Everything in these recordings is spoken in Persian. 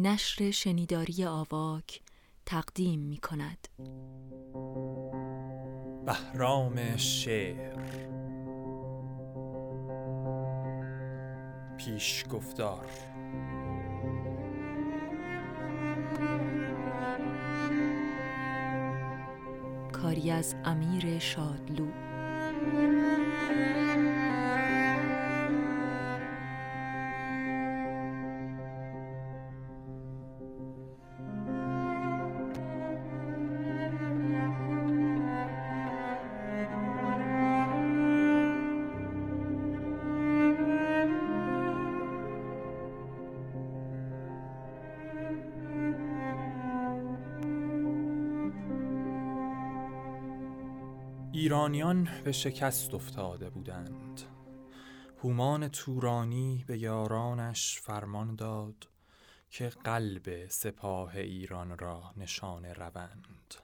نشر شنیداری آواک تقدیم می کند بهرام شعر. پیش گفتار کاری از امیر شادلو. ایرانیان به شکست افتاده بودند. هومان تورانی به یارانش فرمان داد که قلب سپاه ایران را نشان روند.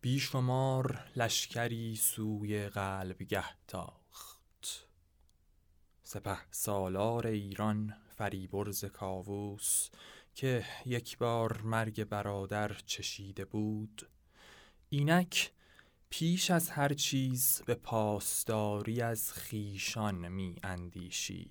بیشمار لشکری سوی قلبگه تاخت سپه سالار ایران فریبرز کاووس که یک بار مرگ برادر چشیده بود اینک پیش از هر چیز به پاسداری از خیشان می اندیشید.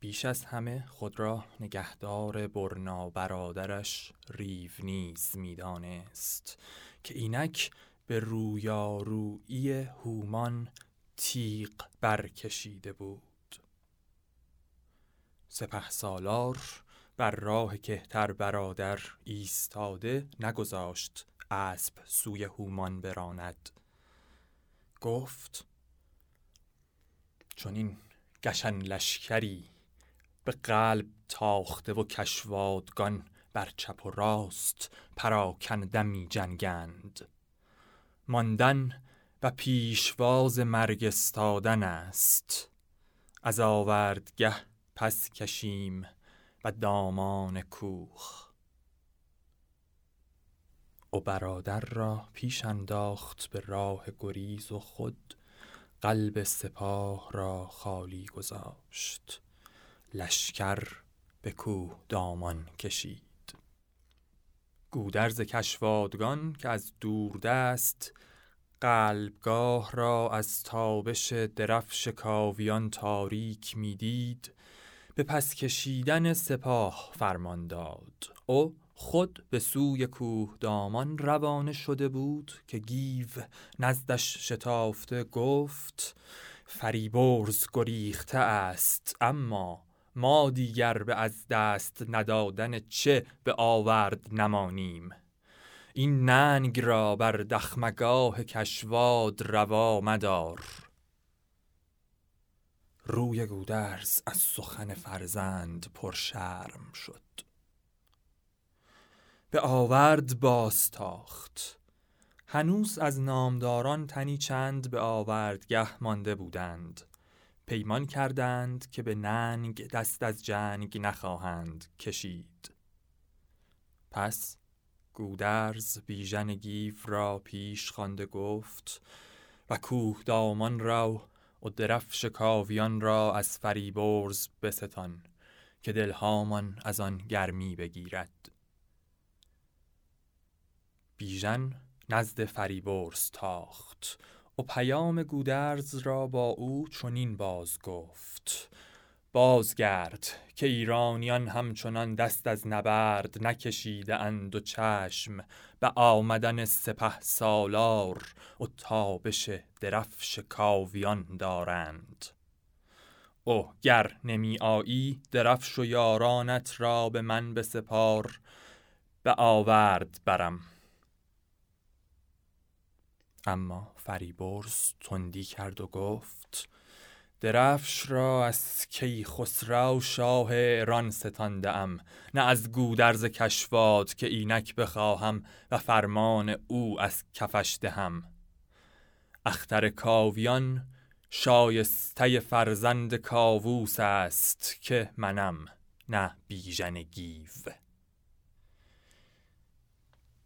بیش از همه خود را نگهدار برنا برادرش ریو نیز می‌دانست که اینک به رویارویی هومان تیغ برکشیده بود. سپه سالار بر راه کهتر برادر ایستاده نگذاشت اسب سوی هومان براند. گفت چون این گشن لشکری به قلب تاخته و کشوادگان بر چپ و راست پراکنده می جنگند. ماندن و پیشواز مرگ استادن است. از آوردگه پس کشیم و دامان کوخ و برادر را پیش انداخت به راه گریز و خود قلب سپاه را خالی گذاشت. لشکر به کوه دامان کشید. گودرز کشوادگان که از دوردست قلبگاه را از تابش درفش کاویان تاریک می‌دید به پس کشیدن سپاه فرمان داد. او خود به سوی کوه دامان روانه شده بود که گیو نزدش شتافته گفت فریبرز گریخته است اما ما دیگر به از دست ندادن چه به آورد نمانیم. این ننگ را بر دخمگاه کشواد روا مدار. روی گودرز از سخن فرزند پرشرم شد. به آورد باستاخت هنوز از نامداران تنی چند به آوردگه مانده بودند. پیمان کردند که به ننگ دست از جنگ نخواهند کشید. پس گودرز بیژن گیو را پیش خوانده گفت و کوه دامان را و درفش کاویان را از فریبرز بستان که دلهامان از آن گرمی بگیرد. بیژن نزد فریبرز تاخت و پیام گودرز را با او چنین باز گفت بازگرد که ایرانیان همچنان دست از نبرد نکشیده اند و چشم به آمدن سپه سالار و تابش درفش کاویان دارند. او گر نمی آیی درفش و یارانت را به من به سپار به آورد برم. اما فریبرز تندی کرد و گفت درفش را از کی خسرو شاه ایران ستانده ام نه از گودرز کشواد که اینک بخواهم و فرمان او از کفش دهم. اختر کاویان شایسته فرزند کاووس است که منم نه بیژن گیو.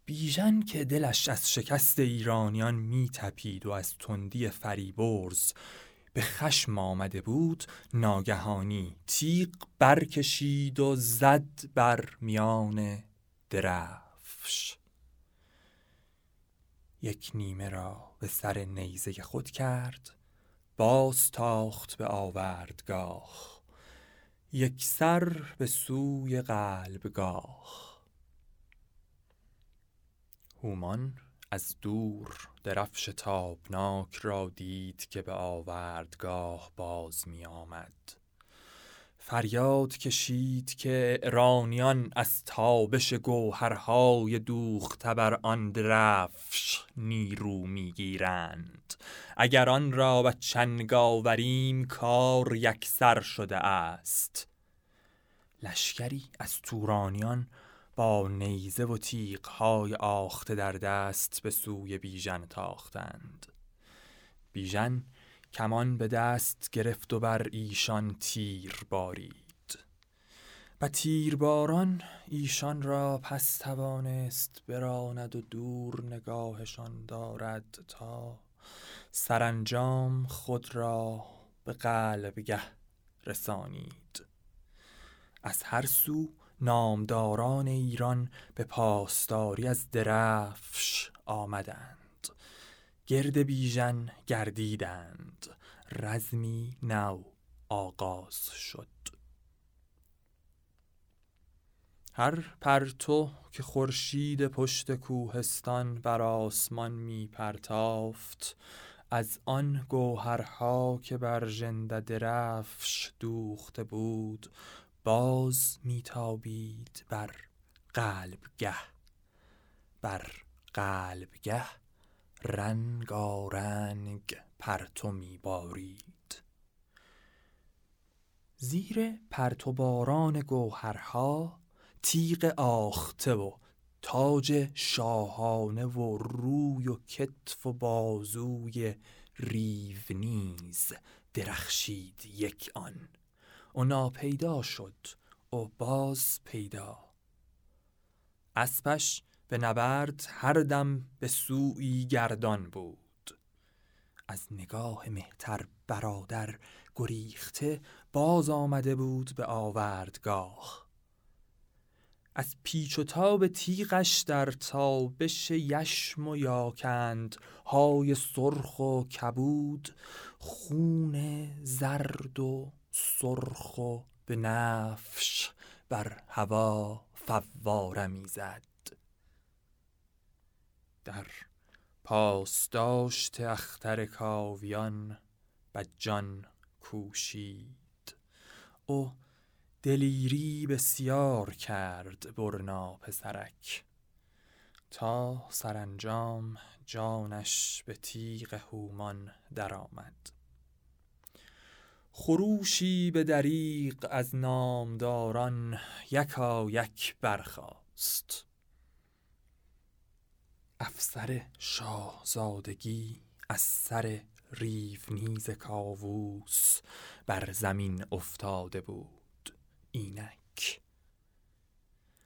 بیژن که دلش از شکست ایرانیان می تپید و از تندی فریبرز به خشم آمده بود ناگهانی تیغ برکشید و زد بر میان درفش. یک نیمه را به سر نیزه خود کرد باز تاخت به آوردگاه یک سر به سوی قلبگاه. هومان از دور درفش تابناک را دید که به آوردگاه باز می آمد فریاد کشید که رانیان از تابش گوهرهای دوخته بر آن درفش نیرو می‌گیرند. اگر آن را به چنگ آوریم کار یکسر شده است. لشکری از تورانیان با نیزه و تیغهای آخته در دست به سوی بیژن تاختند. بیژن کمان به دست گرفت و بر ایشان تیر بارید. و تیرباران ایشان را پس توانست براند و دور نگاهشان دارد تا سرانجام خود را به قلبگه رسانید. از هر سو نامداران ایران به پاسداری از درفش آمدند. گرد بیژن گردیدند. رزمی نو آغاز شد. هر پرتو که خورشید پشت کوهستان بر آسمان می پرتافت از آن گوهرها که بر ژنده درفش دوخته بود باز میتابید بر قلبگه بر قلبگه رنگارنگ پرتو میبارید. زیر پرتو باران گوهرها تیغ آخته و تاج شاهانه و روی و کتف و بازوی ریو نیز درخشید یک آن. او ناپیدا شد او باز پیدا. اسپش به نبرد هر دم به سوی گردان بود. از نگاه مهتر برادر گریخته باز آمده بود به آوردگاه. از پیچ و تاب تیغش در تابش یشم و یاکند های سرخ و کبود خون زرد و سرخ و به نفش بر هوا فواره می‌زد. در پاسداشت اختر کاویان جان کوشید. او دلیری بسیار کرد برنا پسرک. تا سرانجام جانش به تیغ هومان درآمد. خروشی به دریق از نامداران یکا یک برخاست. افسر شاهزادگی از سر ریونیز کاووس بر زمین افتاده بود اینک.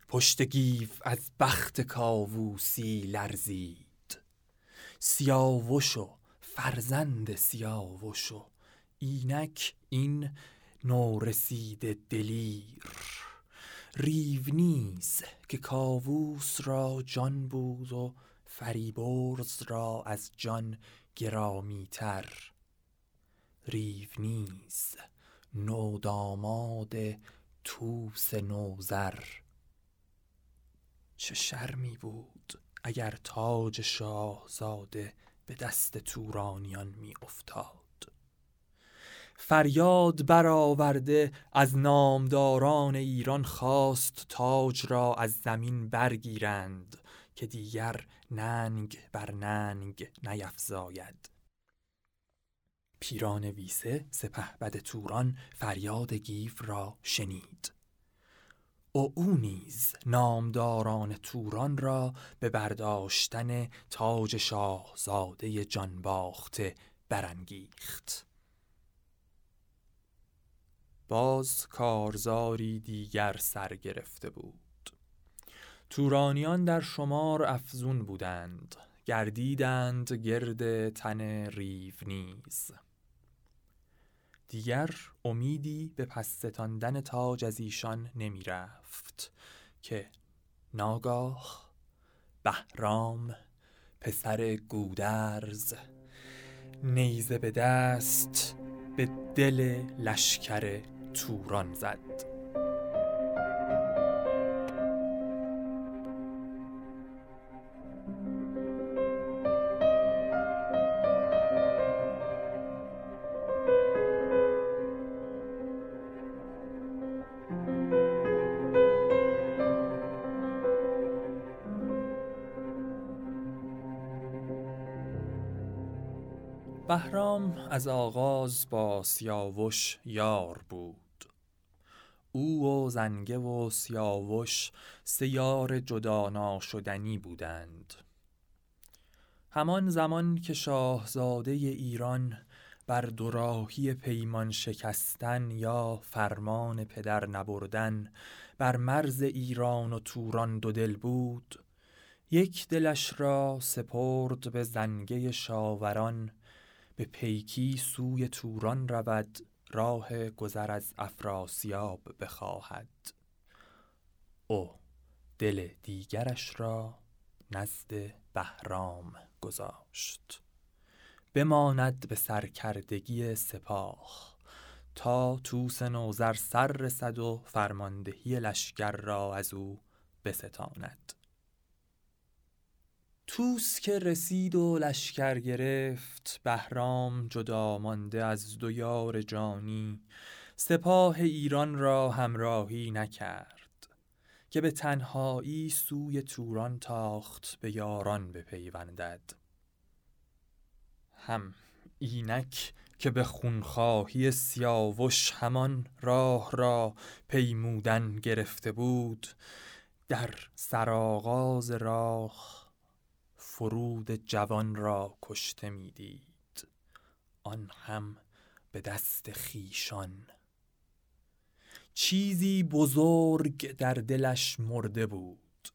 پشت گیو از بخت کاووسی لرزید. سیاوش و فرزند سیاوش و اینک این نورسید دلیر. ریونیز که کاووس را جان بود و فریبرز را از جان گرامیتر. ریونیز نوداماد توس نوزر چه شرمی بود اگر تاج شاهزاده به دست تورانیان می افتاد فریاد برآورده از نامداران ایران خواست تاج را از زمین برگیرند که دیگر ننگ بر ننگ نیفزاید. پیران ویسه سپهبد توران فریاد گیف را شنید. او او نیز نامداران توران را به برداشتن تاج شاهزاده جانباخته برانگیخت. باز کارزاری دیگر سر گرفته بود. تورانیان در شمار افزون بودند گردیدند گرد تن ریو نیز. دیگر امیدی به پس ستاندن تاج از ایشان نمی رفت که ناگاه بهرام پسر گودرز نیزه به دست به دل لشکر توران زد. بهرام از آغاز با سیاوش یار بود. او و زنگه و سیاوش سه یار جدا ناشدنی بودند. همان زمان که شاهزاده ایران بر دوراهی پیمان شکستن یا فرمان پدر نبردن بر مرز ایران و توران دو دل بود یک دلش را سپرد به زنگه شاوران به پیکی سوی توران رود راه گذر از افراسیاب بخواهد. او دل دیگرش را نزد بهرام گذاشت. بماند به سرکردگی سپاه تا توس نوذر سر رسد و فرماندهی لشکر را از او بستاند. توس که رسید و لشکر گرفت بهرام جدا مانده از دو یار جانی. سپاه ایران را همراهی نکرد که به تنهایی سوی توران تاخت به یاران بپیوندد. هم اینک که به خونخواهی سیاوش همان راه را پیمودن گرفته بود در سرآغاز راه فرود جوان را کشته می‌دید. آن هم به دست خیشان چیزی بزرگ در دلش مرده بود.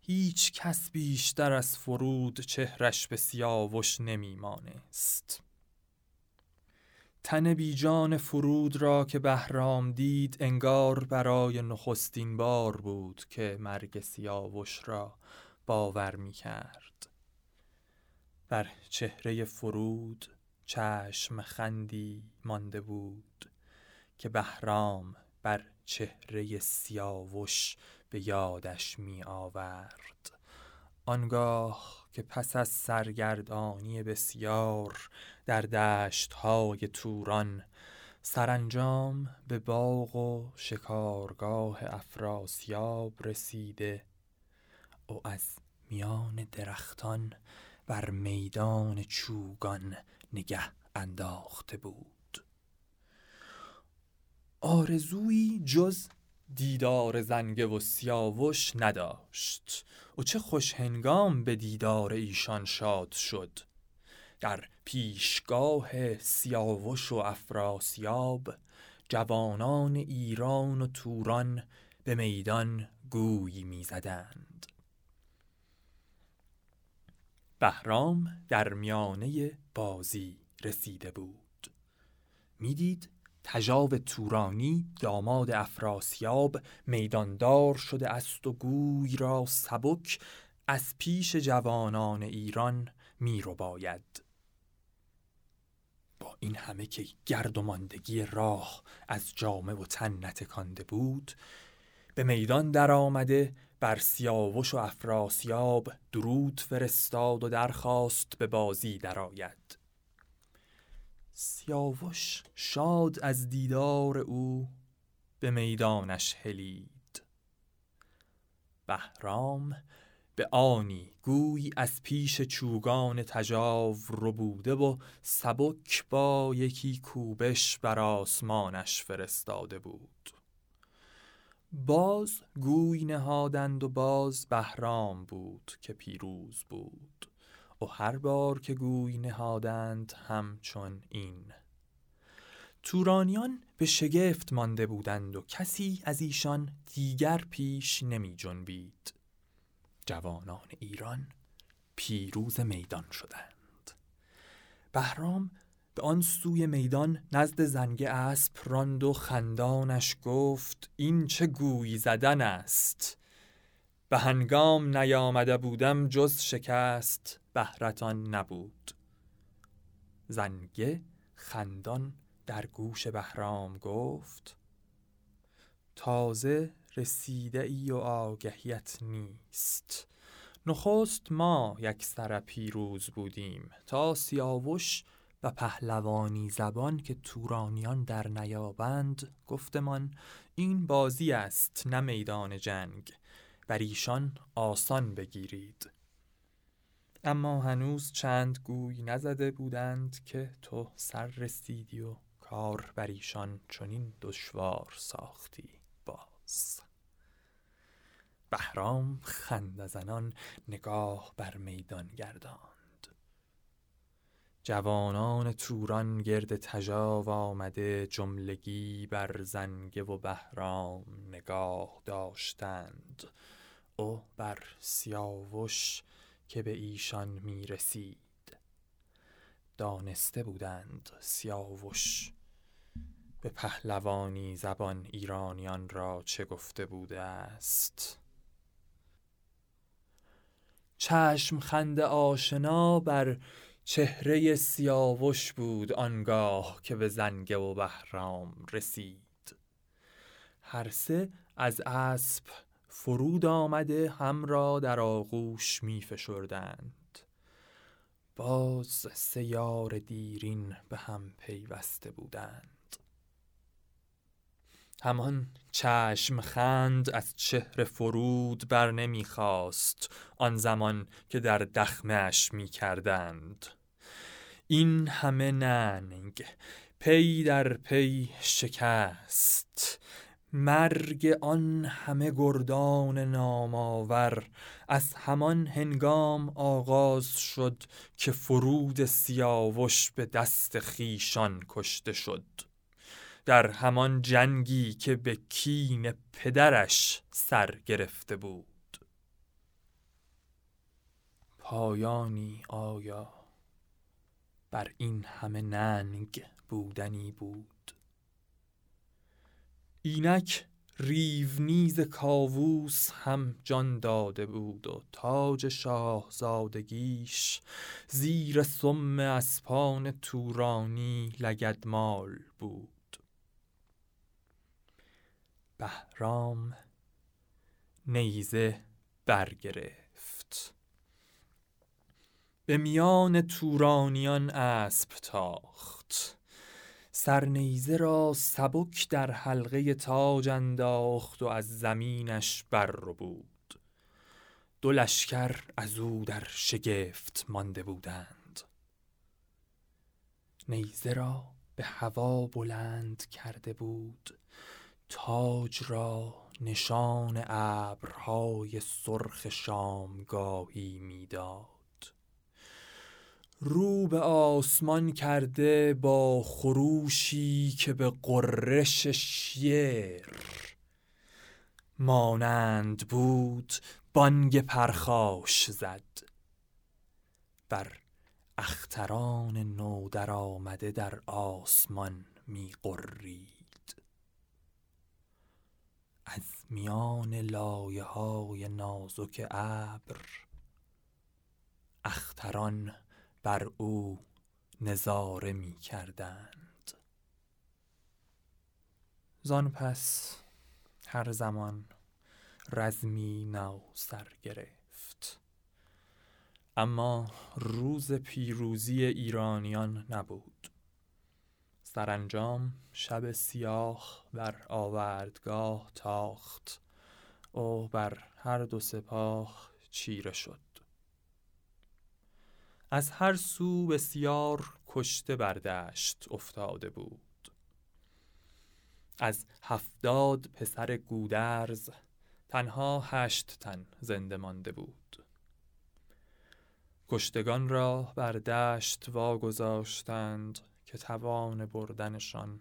هیچ کس بیشتر از فرود چهرش به سیاوش نمیمانست. تن بیجان فرود را که بهرام دید انگار برای نخستین بار بود که مرگ سیاوش را باور می کرد بر چهره فرود چشم خندی مانده بود که بهرام بر چهره سیاوش به یادش می آورد آنگاه که پس از سرگردانی بسیار در دشت های توران سرانجام به باغ و شکارگاه افراسیاب رسیده او از میان درختان بر میدان چوگان نگه انداخته بود. آرزویی جز دیدار زنگه و سیاوش نداشت و چه خوش هنگام به دیدار ایشان شاد شد. در پیشگاه سیاوش و افراسیاب جوانان ایران و توران به میدان گوی می‌زدند. بهرام در میانه بازی رسیده بود. می‌دید تجاو تورانی داماد افراسیاب میداندار شده است و گوی را سبک از پیش جوانان ایران میرو باید با این همه که گرد و ماندگی راه از جامه و تن نتکانده بود به میدان در آمده بر سیاوش و افراسیاب درود فرستاد و درخواست به بازی درآید. سیاوش شاد از دیدار او به میدانش هلید. بهرام به آنی گوی از پیش چوگان تجاو بوده و سبک با یکی کوبش بر آسمانش فرستاده بود. باز گوی نهادند و باز بهرام بود که پیروز بود. و هر بار که گوی نهادند همچون این. تورانیان به شگفت مانده بودند و کسی از ایشان دیگر پیش نمی جنبید. جوانان ایران پیروز میدان شدند. بهرام به آن سوی میدان نزد زنگ اسب راند و خندانش گفت این چه گویی زدن است؟ به هنگام نیامده بودم جز شکست بهرتان نبود. زنگه خندان در گوش بهرام گفت تازه رسیده ای و آگهیت نیست. نخست ما یک سر پیروز بودیم تا سیاوش و پهلوانی زبان که تورانیان در نیابند گفتمان این بازی است نه میدان جنگ. بر ایشان آسان بگیرید. اما هنوز چند گوی نزده بودند که تو سر رسیدی و کار بر ایشان چنین دشوار ساختی باز. بهرام خنده زنان نگاه بر میدان گرداند. جوانان توران گرد تجاو آمده جملگی بر زنگه و بهرام نگاه داشتند. او بر سیاوش که به ایشان می رسید دانسته بودند سیاوش. به پهلوانی زبان ایرانیان را چه گفته بوده است؟ چشم خنده آشنا بر چهره سیاوش بود آنگاه که به زنگه و بهرام رسید. هر سه از اسب فرود آمده هم را در آغوش می فشردند. باز سیار دیرین به هم پیوسته بودند. همان چشم خند از چهره فرود بر نمی‌خواست آن زمان که در دخمش می کردند این همه ننگ پی در پی شکست مرگ آن همه گردان نامآور از همان هنگام آغاز شد که فرود سیاوش به دست خیشان کشته شد. در همان جنگی که به کین پدرش سر گرفته بود. پایانی آیا بر این همه ننگ بودنی بود؟ اینک ریونیز کاووس هم جان داده بود و تاج شاهزادگیش زیر سم اسپان تورانی لگدمال بود. بهرام نیزه برگرفت. به میان تورانیان اسب تاخت. سرنیزه را سبک در حلقه تاج انداخت و از زمینش بر بود دو لشکر از او در شگفت مانده بودند. نیزه را به هوا بلند کرده بود. تاج را نشان ابرهای سرخ شامگاهی می‌داد. رو به آسمان کرده با خروشی که به قررش شیر. مانند بود بانگ پرخاش زد. بر اختران نو در آمده در آسمان می از میان لایه های نازک ابر اختران بر او نظاره می کردند زان پس هر زمان رزمی نو سر گرفت. اما روز پیروزی ایرانیان نبود. سرانجام شب سیاه بر آوردگاه تاخت. او بر هر دو سپاه چیره شد. از هر سو بسیار کشته بردشت افتاده بود. از هفتاد پسر گودرز تنها هشت تن زنده مانده بود. کشتگان را بر دشت واگذاشتند. که توان بردنشان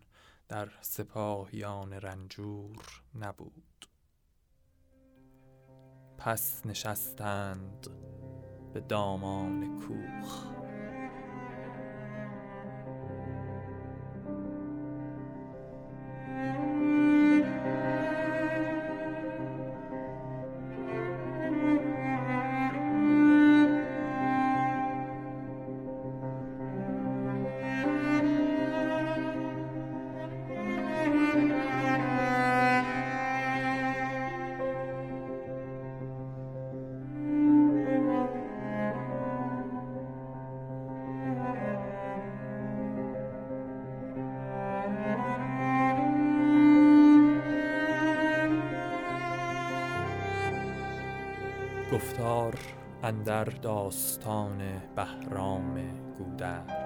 در سپاهیان رنجور نبود. پس نشستند به دامان کوخ. گفتار اندر داستان بهرام گودرز